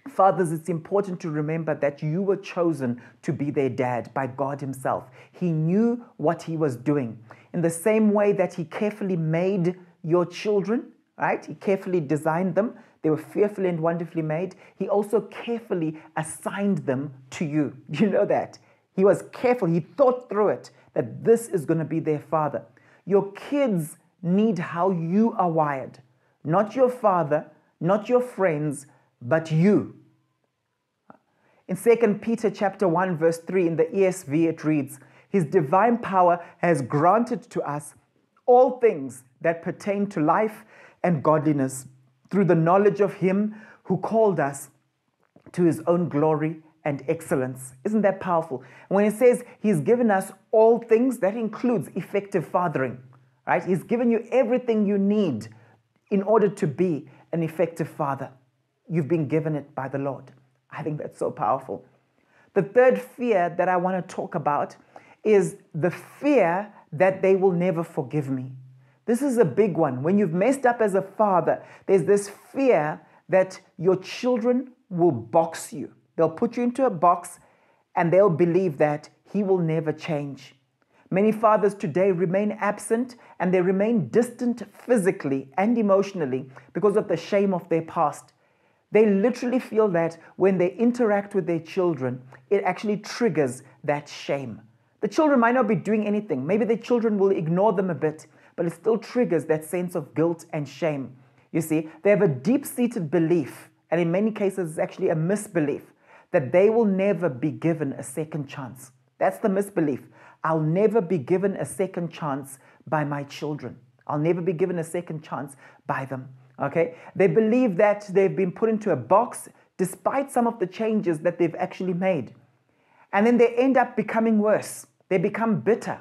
Fathers, it's important to remember that you were chosen to be their dad by God Himself. He knew what He was doing. In the same way that He carefully made your children, right? He carefully designed them, they were fearfully and wonderfully made. He also carefully assigned them to you. <laughs> You know that? He was careful. He thought through it that this is going to be their father. Your kids need how you are wired, not your father, not your friends, but you. In 2 Peter chapter 1 verse 3 in the ESV it reads, "His divine power has granted to us all things that pertain to life and godliness." Through the knowledge of Him who called us to His own glory and excellence. Isn't that powerful? when He says He's given us all things, that includes effective fathering, right? He's given you everything you need in order to be an effective father. You've been given it by the Lord. I think that's so powerful. The third fear that I want to talk about is the fear that they will never forgive me. This is a big one. When you've messed up as a father, there's this fear that your children will box you. They'll put you into a box and they'll believe that he will never change. Many fathers today remain absent and they remain distant physically and emotionally because of the shame of their past. They literally feel that when they interact with their children, it actually triggers that shame. The children might not be doing anything. Maybe the children will ignore them a bit but it still triggers that sense of guilt and shame. You see, they have a deep seated belief, and in many cases, it's actually a misbelief, that they will never be given a second chance. That's the misbelief. I'll never be given a second chance by my children. I'll never be given a second chance by them. Okay? They believe that they've been put into a box despite some of the changes that they've actually made. And then they end up becoming worse. They become bitter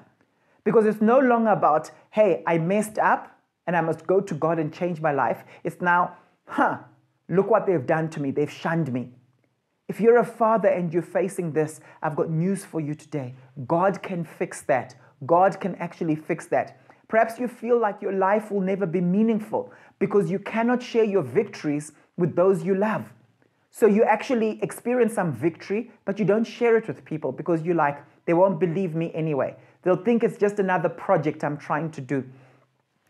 because it's no longer about, hey, I messed up and I must go to God and change my life. It's now, huh, look what they've done to me. They've shunned me. If you're a father and you're facing this, I've got news for you today. God can fix that. God can actually fix that. Perhaps you feel like your life will never be meaningful because you cannot share your victories with those you love. So you actually experience some victory, but you don't share it with people because you're like, they won't believe me anyway. They'll think it's just another project I'm trying to do.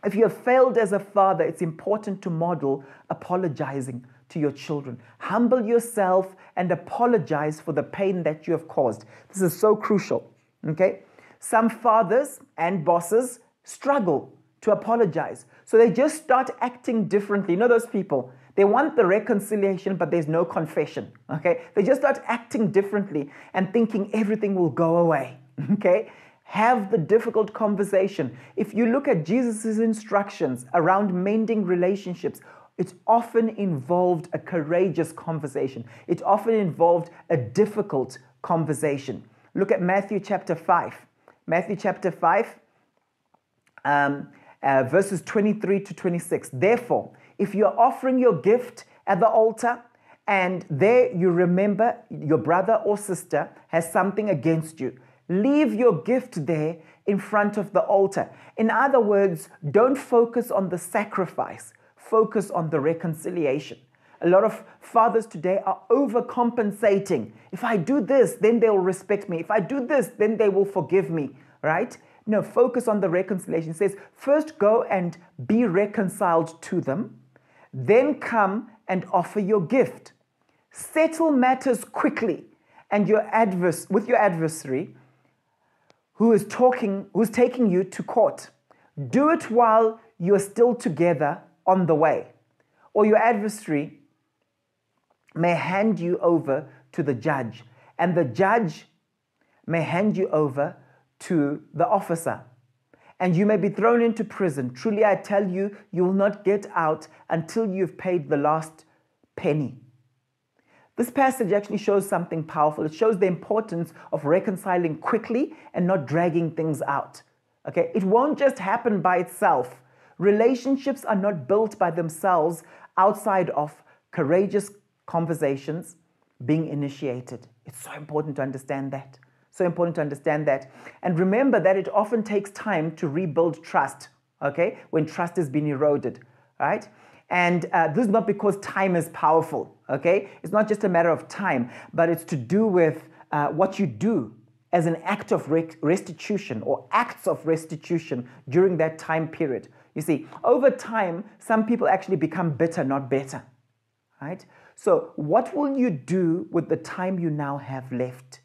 If you have failed as a father, it's important to model apologizing to your children. Humble yourself and apologize for the pain that you have caused. This is so crucial. Okay? Some fathers and bosses struggle to apologize. So they just start acting differently. You know those people? They want the reconciliation, but there's no confession. Okay? They just start acting differently and thinking everything will go away. <laughs> Okay? Have the difficult conversation. If you look at Jesus' instructions around mending relationships, it often involved a courageous conversation. It often involved a difficult conversation. Look at Matthew chapter 5. Matthew chapter 5, um, uh, verses 23 to 26. Therefore, if you're offering your gift at the altar and there you remember your brother or sister has something against you, leave your gift there in front of the altar. In other words, don't focus on the sacrifice, focus on the reconciliation. A lot of fathers today are overcompensating. If I do this, then they'll respect me. If I do this, then they will forgive me, right? No, focus on the reconciliation. It says, first go and be reconciled to them, then come and offer your gift. Settle matters quickly and your adverse with your adversary who is talking who's taking you to court. Do it while you're still together on the way. Or your adversary may hand you over to the judge, and the judge may hand you over to the officer, and you may be thrown into prison. Truly, I tell you, you will not get out until you've paid the last penny. This passage actually shows something powerful. It shows the importance of reconciling quickly and not dragging things out. Okay? It won't just happen by itself. Relationships are not built by themselves outside of courageous conversations being initiated. It's so important to understand that. So important to understand that. And remember that it often takes time to rebuild trust, okay, when trust has been eroded, right? And uh, this is not because time is powerful, okay? It's not just a matter of time, but it's to do with uh, what you do as an act of restitution or acts of restitution during that time period. You see, over time, some people actually become bitter, not better, right? So, what will you do with the time you now have left?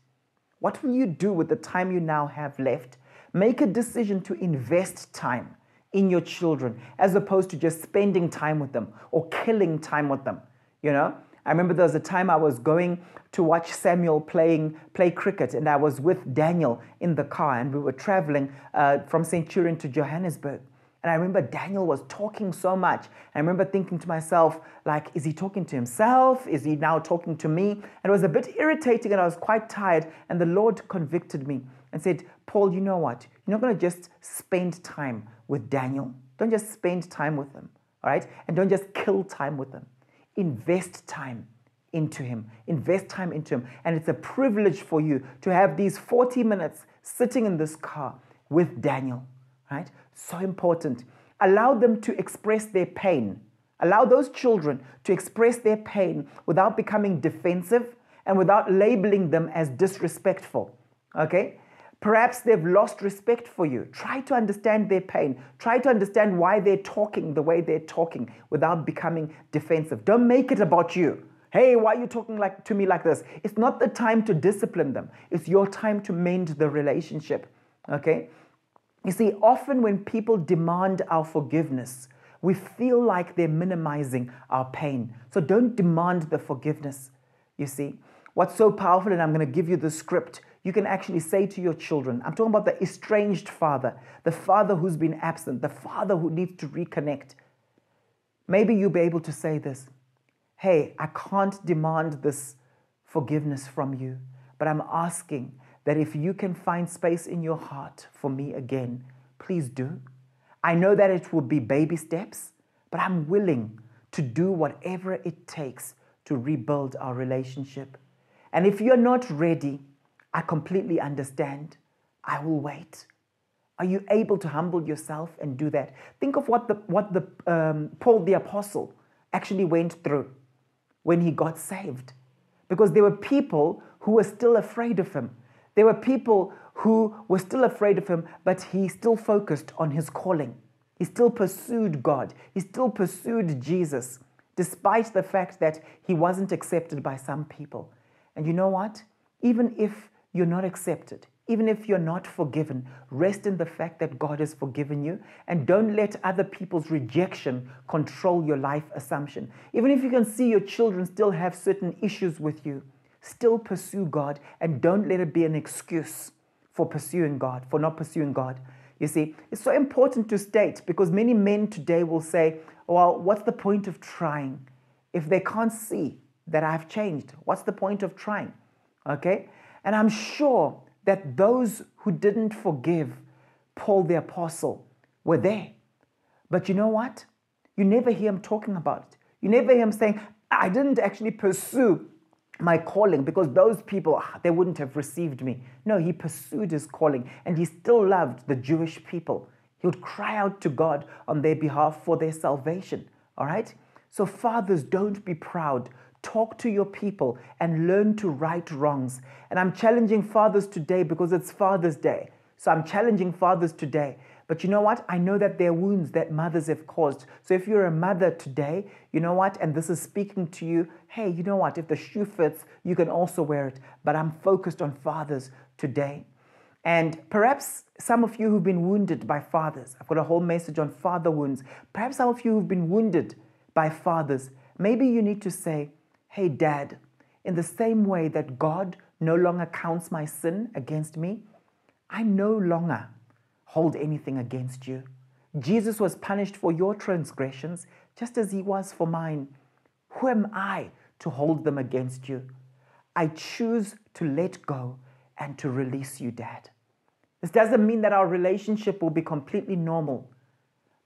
What will you do with the time you now have left? Make a decision to invest time in your children as opposed to just spending time with them or killing time with them. You know, I remember there was a time I was going to watch Samuel playing play cricket, and I was with Daniel in the car, and we were traveling uh, from Centurion to Johannesburg. And I remember Daniel was talking so much. I remember thinking to myself, like, is he talking to himself? Is he now talking to me? And it was a bit irritating and I was quite tired. And the Lord convicted me and said, Paul, you know what? You're not going to just spend time with Daniel. Don't just spend time with him, all right? And don't just kill time with him. Invest time into him. Invest time into him. And it's a privilege for you to have these 40 minutes sitting in this car with Daniel, right? So important. Allow them to express their pain. Allow those children to express their pain without becoming defensive and without labeling them as disrespectful. Okay? Perhaps they've lost respect for you. Try to understand their pain. Try to understand why they're talking the way they're talking without becoming defensive. Don't make it about you. Hey, why are you talking like to me like this? It's not the time to discipline them. It's your time to mend the relationship. Okay? You see, often when people demand our forgiveness, we feel like they're minimizing our pain. So don't demand the forgiveness. You see, what's so powerful, and I'm going to give you the script, you can actually say to your children, I'm talking about the estranged father, the father who's been absent, the father who needs to reconnect. Maybe you'll be able to say this Hey, I can't demand this forgiveness from you, but I'm asking that if you can find space in your heart for me again, please do. I know that it will be baby steps, but I'm willing to do whatever it takes to rebuild our relationship. And if you're not ready, I completely understand. I will wait. Are you able to humble yourself and do that? Think of what the what the um, Paul the apostle actually went through when he got saved, because there were people who were still afraid of him. There were people who were still afraid of him, but he still focused on his calling. He still pursued God. He still pursued Jesus, despite the fact that he wasn't accepted by some people. And you know what? Even if you're not accepted, even if you're not forgiven, rest in the fact that God has forgiven you and don't let other people's rejection control your life assumption. Even if you can see your children still have certain issues with you, still pursue God and don't let it be an excuse for pursuing God, for not pursuing God. You see, it's so important to state because many men today will say, Well, what's the point of trying if they can't see that I've changed? What's the point of trying? Okay? And I'm sure that those who didn't forgive Paul the Apostle were there. But you know what? You never hear him talking about it. You never hear him saying, I didn't actually pursue my calling because those people, ah, they wouldn't have received me. No, he pursued his calling and he still loved the Jewish people. He would cry out to God on their behalf for their salvation. All right? So, fathers, don't be proud Talk to your people and learn to right wrongs. And I'm challenging fathers today because it's Father's Day. So I'm challenging fathers today. But you know what? I know that there are wounds that mothers have caused. So if you're a mother today, you know what? And this is speaking to you, hey, you know what? If the shoe fits, you can also wear it. But I'm focused on fathers today. And perhaps some of you who've been wounded by fathers, I've got a whole message on father wounds. Perhaps some of you who've been wounded by fathers, maybe you need to say, Hey, Dad, in the same way that God no longer counts my sin against me, I no longer hold anything against you. Jesus was punished for your transgressions just as he was for mine. Who am I to hold them against you? I choose to let go and to release you, Dad. This doesn't mean that our relationship will be completely normal,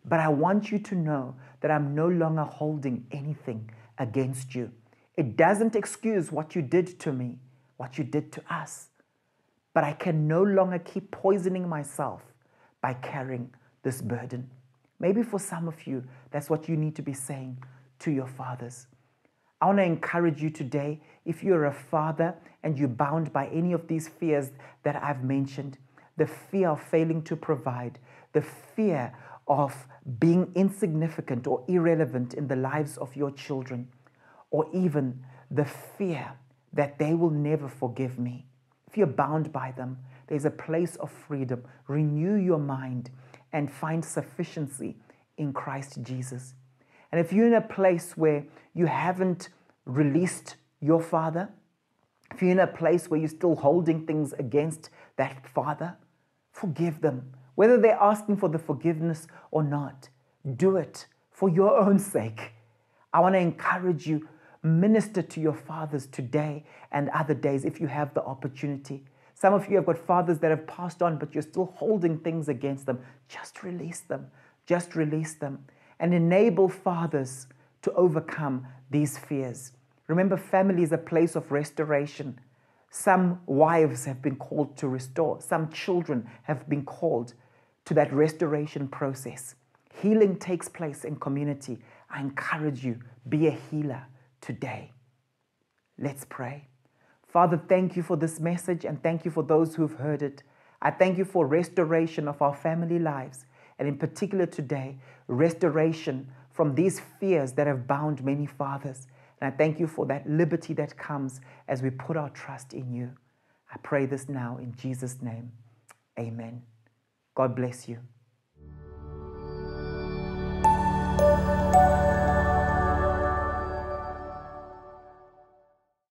but I want you to know that I'm no longer holding anything against you. It doesn't excuse what you did to me, what you did to us. But I can no longer keep poisoning myself by carrying this burden. Maybe for some of you, that's what you need to be saying to your fathers. I want to encourage you today if you're a father and you're bound by any of these fears that I've mentioned the fear of failing to provide, the fear of being insignificant or irrelevant in the lives of your children or even the fear that they will never forgive me. If you're bound by them, there's a place of freedom. Renew your mind and find sufficiency in Christ Jesus. And if you're in a place where you haven't released your father, if you're in a place where you're still holding things against that father, forgive them. Whether they're asking for the forgiveness or not, do it for your own sake. I want to encourage you Minister to your fathers today and other days if you have the opportunity. Some of you have got fathers that have passed on, but you're still holding things against them. Just release them. Just release them and enable fathers to overcome these fears. Remember, family is a place of restoration. Some wives have been called to restore, some children have been called to that restoration process. Healing takes place in community. I encourage you, be a healer today. Let's pray. Father, thank you for this message and thank you for those who've heard it. I thank you for restoration of our family lives, and in particular today, restoration from these fears that have bound many fathers. And I thank you for that liberty that comes as we put our trust in you. I pray this now in Jesus' name. Amen. God bless you.